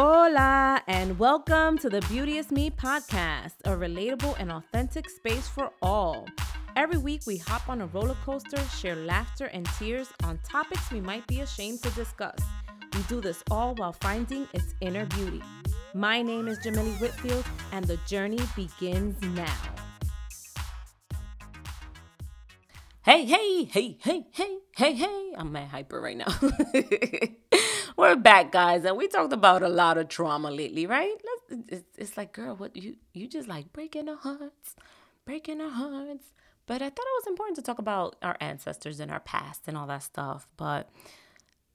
Hola, and welcome to the Beauteous Me podcast, a relatable and authentic space for all. Every week, we hop on a roller coaster, share laughter and tears on topics we might be ashamed to discuss. We do this all while finding its inner beauty. My name is Jamily Whitfield, and the journey begins now. Hey, hey, hey, hey, hey, hey, hey. I'm mad hyper right now. We're back, guys, and we talked about a lot of trauma lately, right? It's, like, girl, what you you just like breaking our hearts, breaking our hearts. But I thought it was important to talk about our ancestors and our past and all that stuff. But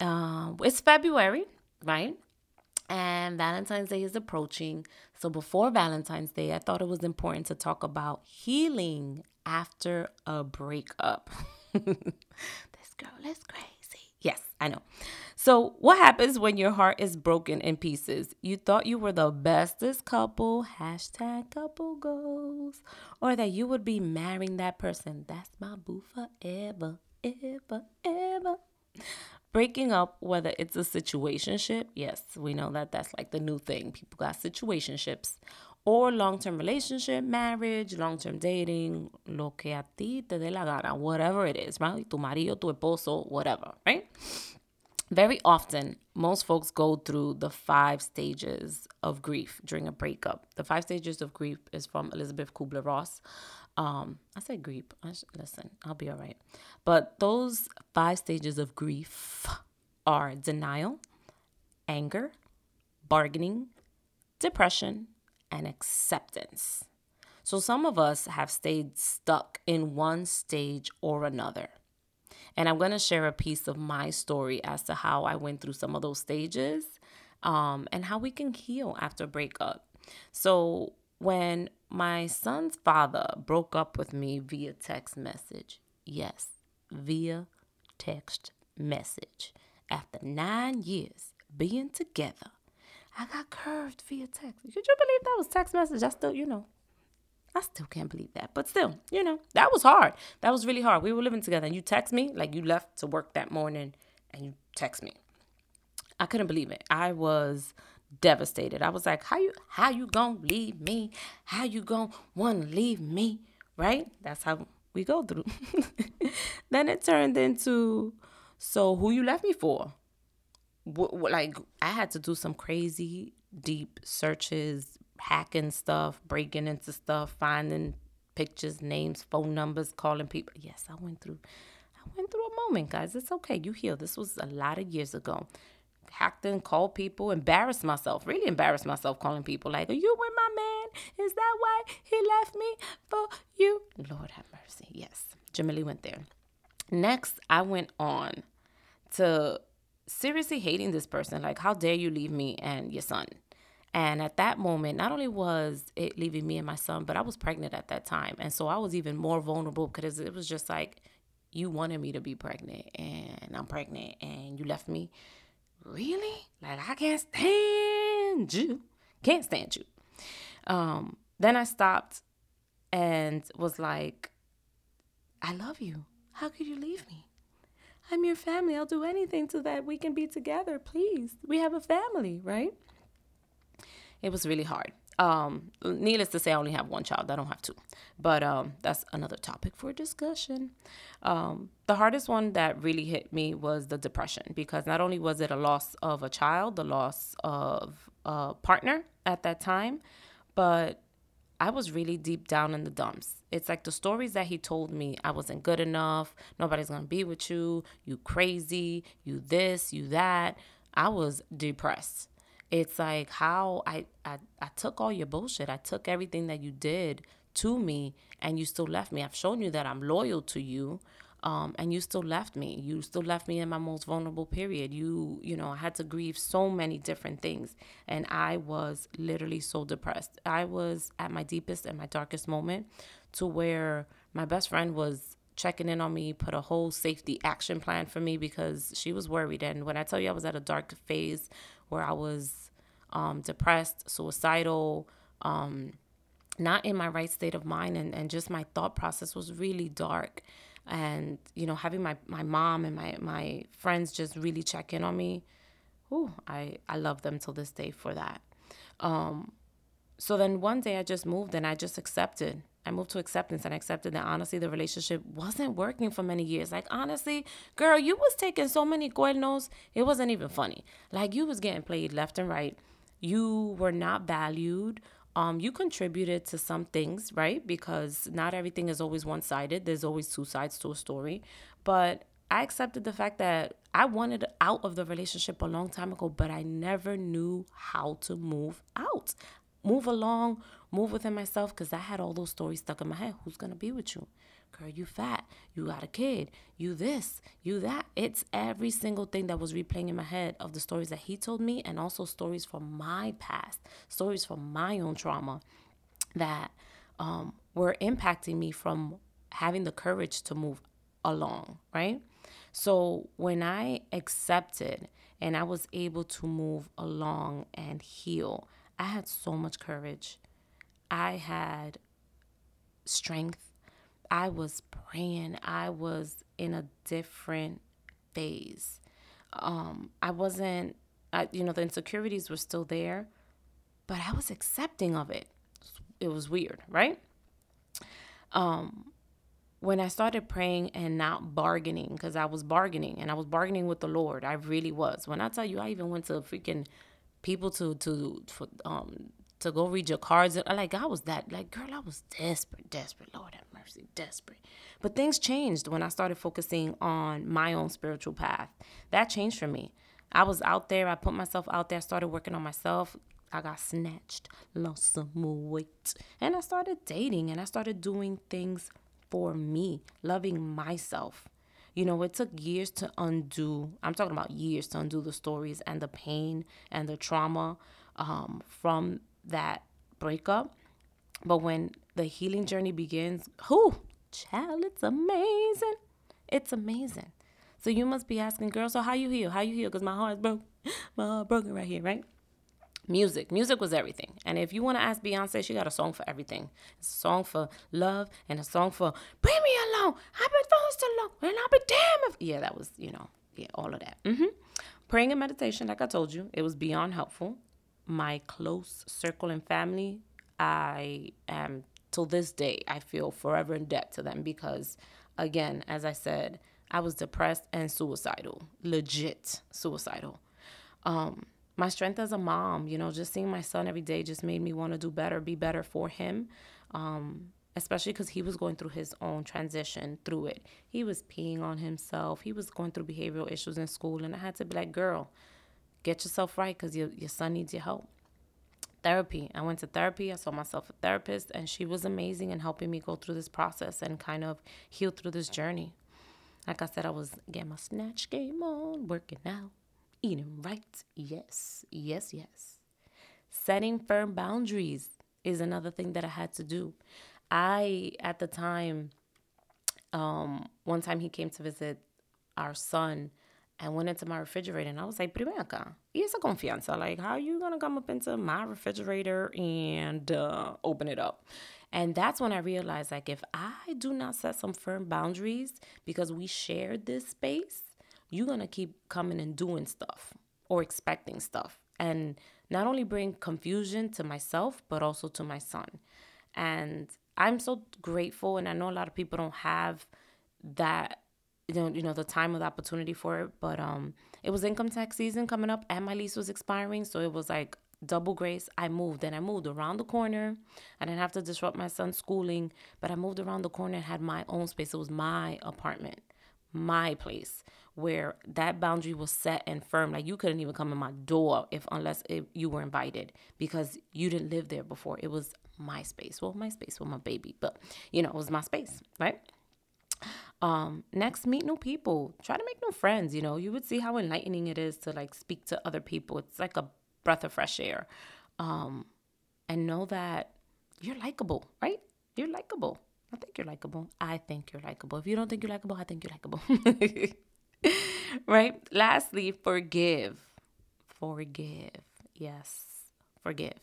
um, it's February, right? And Valentine's Day is approaching. So before Valentine's Day, I thought it was important to talk about healing after a breakup. this girl is crazy. Yes, I know. So, what happens when your heart is broken in pieces? You thought you were the bestest couple, hashtag couple goals, or that you would be marrying that person. That's my boo forever, ever, ever. Breaking up, whether it's a situationship, yes, we know that that's like the new thing. People got situationships, or long term relationship, marriage, long term dating, lo que a ti te dé la gana, whatever it is, right? Tu marido, tu esposo, whatever, right? Very often, most folks go through the five stages of grief during a breakup. The five stages of grief is from Elisabeth Kubler Ross. Um, I said grief. I sh- listen, I'll be all right. But those five stages of grief are denial, anger, bargaining, depression, and acceptance. So some of us have stayed stuck in one stage or another. And I'm going to share a piece of my story as to how I went through some of those stages um, and how we can heal after breakup. So, when my son's father broke up with me via text message, yes, via text message, after nine years being together, I got curved via text. Could you believe that was text message? I still, you know, I still can't believe that. But still, you know, that was hard. That was really hard. We were living together and you text me like you left to work that morning and you text me. I couldn't believe it. I was devastated. I was like, how you how you gonna leave me? How you gonna wanna leave me? Right? That's how we go through. then it turned into so who you left me for? Like I had to do some crazy deep searches, hacking stuff, breaking into stuff, finding pictures, names, phone numbers, calling people. Yes, I went through I went through a moment, guys. It's okay. You heal. This was a lot of years ago. Hacked and called people, embarrassed myself, really embarrassed myself calling people like, Are you with my man? Is that why he left me for you? Lord have mercy. Yes. Jamily went there. Next, I went on to seriously hating this person. Like, how dare you leave me and your son? And at that moment, not only was it leaving me and my son, but I was pregnant at that time. And so I was even more vulnerable because it was just like, you wanted me to be pregnant and I'm pregnant and you left me. Really? Like, I can't stand you. Can't stand you. Um, then I stopped and was like, I love you. How could you leave me? I'm your family. I'll do anything so that we can be together. Please. We have a family, right? It was really hard. Um, needless to say, I only have one child. I don't have two. But um, that's another topic for discussion. Um, the hardest one that really hit me was the depression because not only was it a loss of a child, the loss of a partner at that time, but I was really deep down in the dumps. It's like the stories that he told me I wasn't good enough, nobody's gonna be with you, you crazy, you this, you that. I was depressed. It's like how I, I I took all your bullshit. I took everything that you did to me and you still left me. I've shown you that I'm loyal to you um, and you still left me. You still left me in my most vulnerable period. You you know i had to grieve so many different things. And i was literally so depressed. I was at my deepest and my darkest moment to where my best friend was checking in on me put a whole safety action plan for me because she was worried. And when i tell you i was at a dark phase where i was um, depressed suicidal um, not in my right state of mind and, and just my thought process was really dark and you know having my my mom and my my friends just really check in on me Ooh, I I love them till this day for that. Um, so then one day I just moved and I just accepted. I moved to acceptance and I accepted that honestly the relationship wasn't working for many years. Like honestly, girl, you was taking so many cuernos, it wasn't even funny. Like you was getting played left and right. You were not valued. Um, you contributed to some things, right? Because not everything is always one sided. There's always two sides to a story. But I accepted the fact that I wanted out of the relationship a long time ago, but I never knew how to move out move along, move within myself, because I had all those stories stuck in my head. Who's gonna be with you? Girl, you fat, you got a kid, you this, you that. It's every single thing that was replaying in my head of the stories that he told me, and also stories from my past, stories from my own trauma that um, were impacting me from having the courage to move along, right? So when I accepted and I was able to move along and heal, I had so much courage. I had strength. I was praying. I was in a different phase. Um, I wasn't, I, you know, the insecurities were still there, but I was accepting of it. It was weird, right? Um, when I started praying and not bargaining, because I was bargaining and I was bargaining with the Lord, I really was. When I tell you, I even went to freaking people to to for, um to go read your cards. Like I was that like girl, I was desperate, desperate. Desperate. But things changed when I started focusing on my own spiritual path. That changed for me. I was out there. I put myself out there. I started working on myself. I got snatched, lost some weight, and I started dating. And I started doing things for me, loving myself. You know, it took years to undo, I'm talking about years to undo the stories and the pain and the trauma um, from that breakup. But when the healing journey begins, whoo, child, it's amazing. It's amazing. So you must be asking, girl, so how you heal? How you heal? Because my heart's broke. My heart broken right here, right? music. Music was everything. And if you want to ask Beyonce, she got a song for everything. A song for love and a song for bring me along. I've been forced so long and I'll be damned if yeah, that was you know yeah all of that. Mm-hmm. Praying and meditation, like I told you, it was beyond helpful. My close circle and family, I am till this day, I feel forever in debt to them because, again, as I said, I was depressed and suicidal, legit suicidal. Um, my strength as a mom, you know, just seeing my son every day just made me want to do better, be better for him. Um, especially because he was going through his own transition through it. He was peeing on himself. He was going through behavioral issues in school. And I had to be like, girl, get yourself right because your, your son needs your help. Therapy. I went to therapy. I saw myself a therapist, and she was amazing in helping me go through this process and kind of heal through this journey. Like I said, I was getting my snatch game on, working out eating right. Yes, yes, yes. Setting firm boundaries is another thing that I had to do. I, at the time, um, one time he came to visit our son and went into my refrigerator and I was like, acá, y esa confianza, like, how are you gonna come up into my refrigerator and uh, open it up? And that's when I realized, like, if I do not set some firm boundaries because we shared this space, you're to keep coming and doing stuff or expecting stuff and not only bring confusion to myself but also to my son and i'm so grateful and i know a lot of people don't have that you know, you know the time of the opportunity for it but um it was income tax season coming up and my lease was expiring so it was like double grace i moved and i moved around the corner i didn't have to disrupt my son's schooling but i moved around the corner and had my own space it was my apartment my place where that boundary was set and firm. Like you couldn't even come in my door if unless if you were invited because you didn't live there before. It was my space. Well, my space with my baby, but you know, it was my space, right? Um, next, meet new people. Try to make new friends. You know, you would see how enlightening it is to like speak to other people. It's like a breath of fresh air. Um, and know that you're likable, right? You're likable. I think you're likable. I think you're likable. If you don't think you're likable, I think you're likable. right? Lastly, forgive. Forgive. Yes, forgive.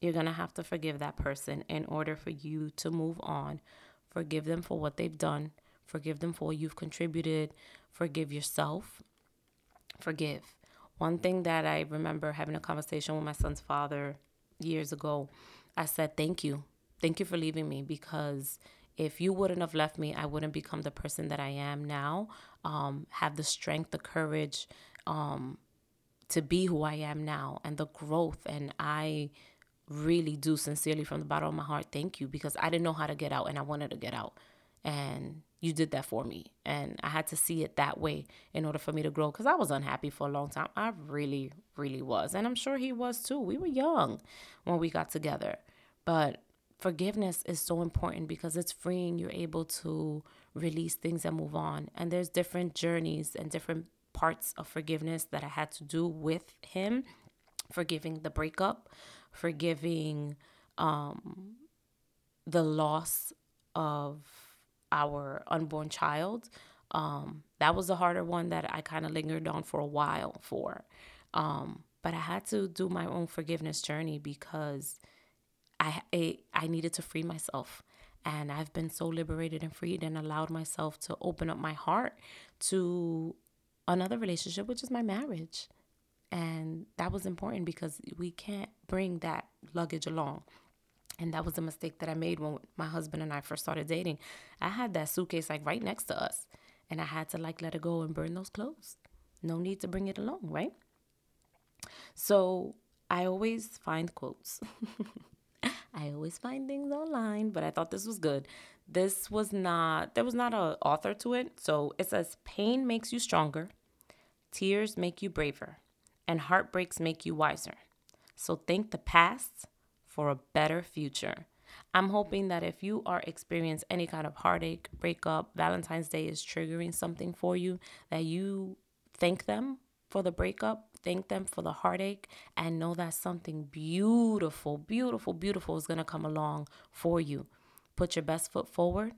You're going to have to forgive that person in order for you to move on. Forgive them for what they've done. Forgive them for what you've contributed. Forgive yourself. Forgive. one thing that I remember having a conversation with my son's father years ago, I said, Thank you. Thank you for leaving me because if you wouldn't have left me, I wouldn't become the person that I am now. Um, have the strength, the courage um, to be who I am now, and the growth. And I really do sincerely from the bottom of my heart thank you because I didn't know how to get out and I wanted to get out. And you did that for me. And I had to see it that way in order for me to grow because I was unhappy for a long time. I really, really was. And I'm sure he was too. We were young when we got together. But forgiveness is so important because it's freeing. You're able to release things and move on. And there's different journeys and different parts of forgiveness that I had to do with him forgiving the breakup, forgiving um, the loss of our unborn child. Um, that was the harder one that I kind of lingered on for a while for. Um, but I had to do my own forgiveness journey because I, I I needed to free myself. And I've been so liberated and freed and allowed myself to open up my heart to another relationship, which is my marriage. And that was important because we can't bring that luggage along. And that was a mistake that I made when my husband and I first started dating. I had that suitcase like right next to us, and I had to like let it go and burn those clothes. No need to bring it along, right? So I always find quotes. I always find things online, but I thought this was good. This was not, there was not an author to it. So it says, Pain makes you stronger, tears make you braver and heartbreaks make you wiser. So think the past for a better future. I'm hoping that if you are experiencing any kind of heartache, breakup, Valentine's Day is triggering something for you, that you thank them for the breakup, thank them for the heartache, and know that something beautiful, beautiful, beautiful is going to come along for you. Put your best foot forward,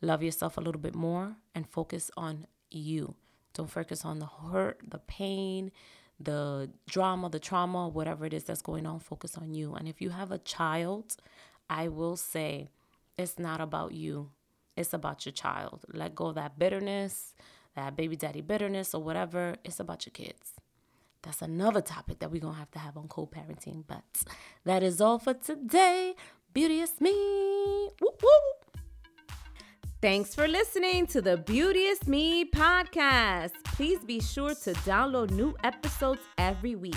love yourself a little bit more, and focus on you. Don't focus on the hurt, the pain, the drama, the trauma, whatever it is that's going on, focus on you. And if you have a child, I will say it's not about you, it's about your child. Let go of that bitterness, that baby daddy bitterness, or whatever. It's about your kids. That's another topic that we're going to have to have on co parenting. But that is all for today. Beauteous me. Woo woo. Thanks for listening to the Beauteous Me podcast. Please be sure to download new episodes every week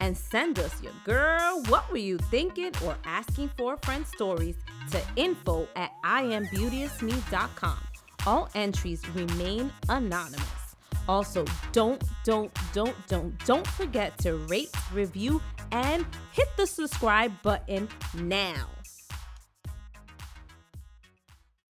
and send us your girl, what were you thinking, or asking for friend stories to info at iambeauteousme.com. All entries remain anonymous. Also, don't, don't, don't, don't, don't forget to rate, review, and hit the subscribe button now.